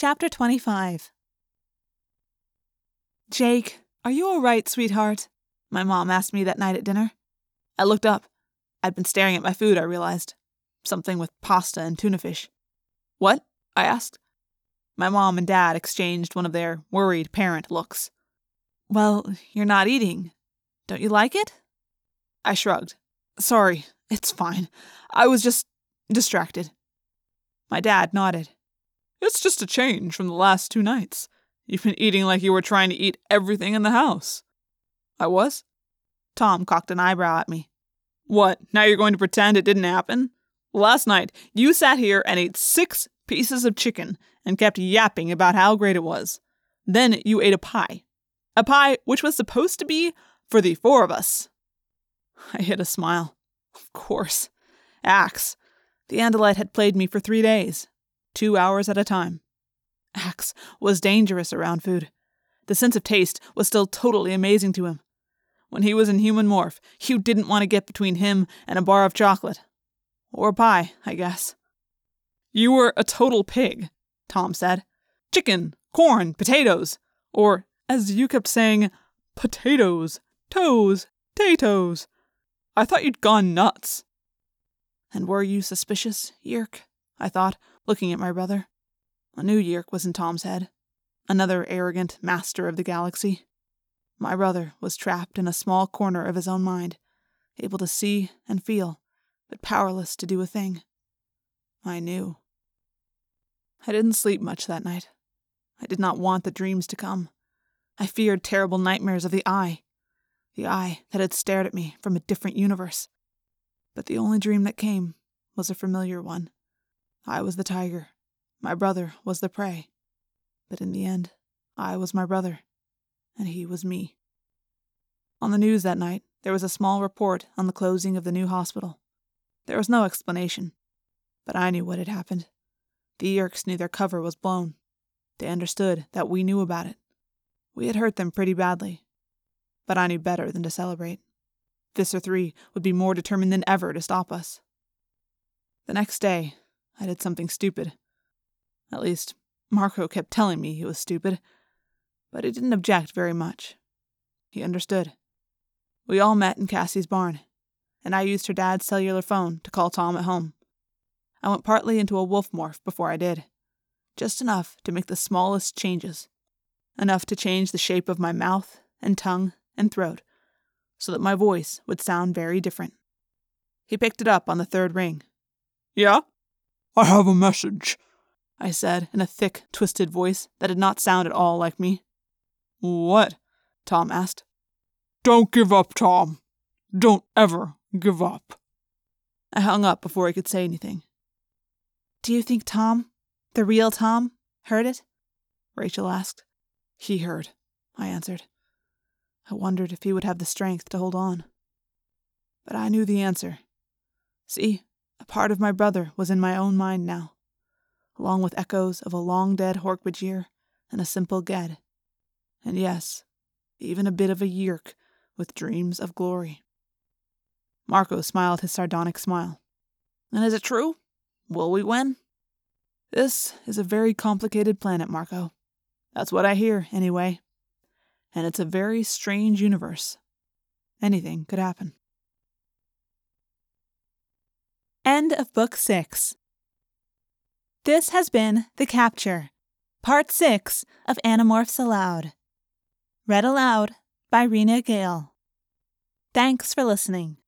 Chapter 25 Jake, are you all right, sweetheart? My mom asked me that night at dinner. I looked up. I'd been staring at my food, I realized. Something with pasta and tuna fish. What? I asked. My mom and dad exchanged one of their worried parent looks. Well, you're not eating. Don't you like it? I shrugged. Sorry, it's fine. I was just distracted. My dad nodded. It's just a change from the last two nights. You've been eating like you were trying to eat everything in the house. I was? Tom cocked an eyebrow at me. What, now you're going to pretend it didn't happen? Last night, you sat here and ate six pieces of chicken and kept yapping about how great it was. Then you ate a pie. A pie which was supposed to be for the four of us. I hid a smile. Of course. Ax. The Andalite had played me for three days, two hours at a time. Ax was dangerous around food. The sense of taste was still totally amazing to him. When he was in human morph, you didn't want to get between him and a bar of chocolate. Or pie, I guess. You were a total pig, Tom said. Chicken, corn, potatoes. Or, as you kept saying, potatoes, toes, tatoes. I thought you'd gone nuts. And were you suspicious, Yeerk? I thought, looking at my brother. A new Yeerk was in Tom's head. Another arrogant master of the galaxy. My brother was trapped in a small corner of his own mind, able to see and feel, but powerless to do a thing. I knew. I didn't sleep much that night. I did not want the dreams to come. I feared terrible nightmares of the Eye, the Eye that had stared at me from a different universe. But the only dream that came was a familiar one. I was the tiger, my brother was the prey. But in the end, I was my brother, and he was me. On the news that night, there was a small report on the closing of the new hospital. There was no explanation, but I knew what had happened. The Yeerks knew their cover was blown. They understood that we knew about it. We had hurt them pretty badly. But I knew better than to celebrate. Visser 3 would be more determined than ever to stop us. The next day, I did something stupid. At least, Marco kept telling me he was stupid, but he didn't object very much. He understood. We all met in Cassie's barn, and I used her dad's cellular phone to call Tom at home. I went partly into a wolf morph before I did, just enough to make the smallest changes, enough to change the shape of my mouth and tongue and throat, so that my voice would sound very different. He picked it up on the third ring. Yeah? I have a message, I said in a thick, twisted voice that did not sound at all like me. What? Tom asked. Don't give up, Tom. Don't ever give up. I hung up before I could say anything. Do you think Tom, the real Tom, heard it? Rachel asked. He heard, I answered. I wondered if he would have the strength to hold on. But I knew the answer. See, a part of my brother was in my own mind now, along with echoes of a long dead Hork-Bajir and a simple Gedd. And yes, even a bit of a Yeerk with dreams of glory. Marco smiled his sardonic smile. And is it true? Will we win? This is a very complicated planet, Marco. That's what I hear, anyway. And it's a very strange universe. Anything could happen. End of Book 6. This has been The Capture, Part 6 of Animorphs Aloud. Read aloud by Rena Gale. Thanks for listening.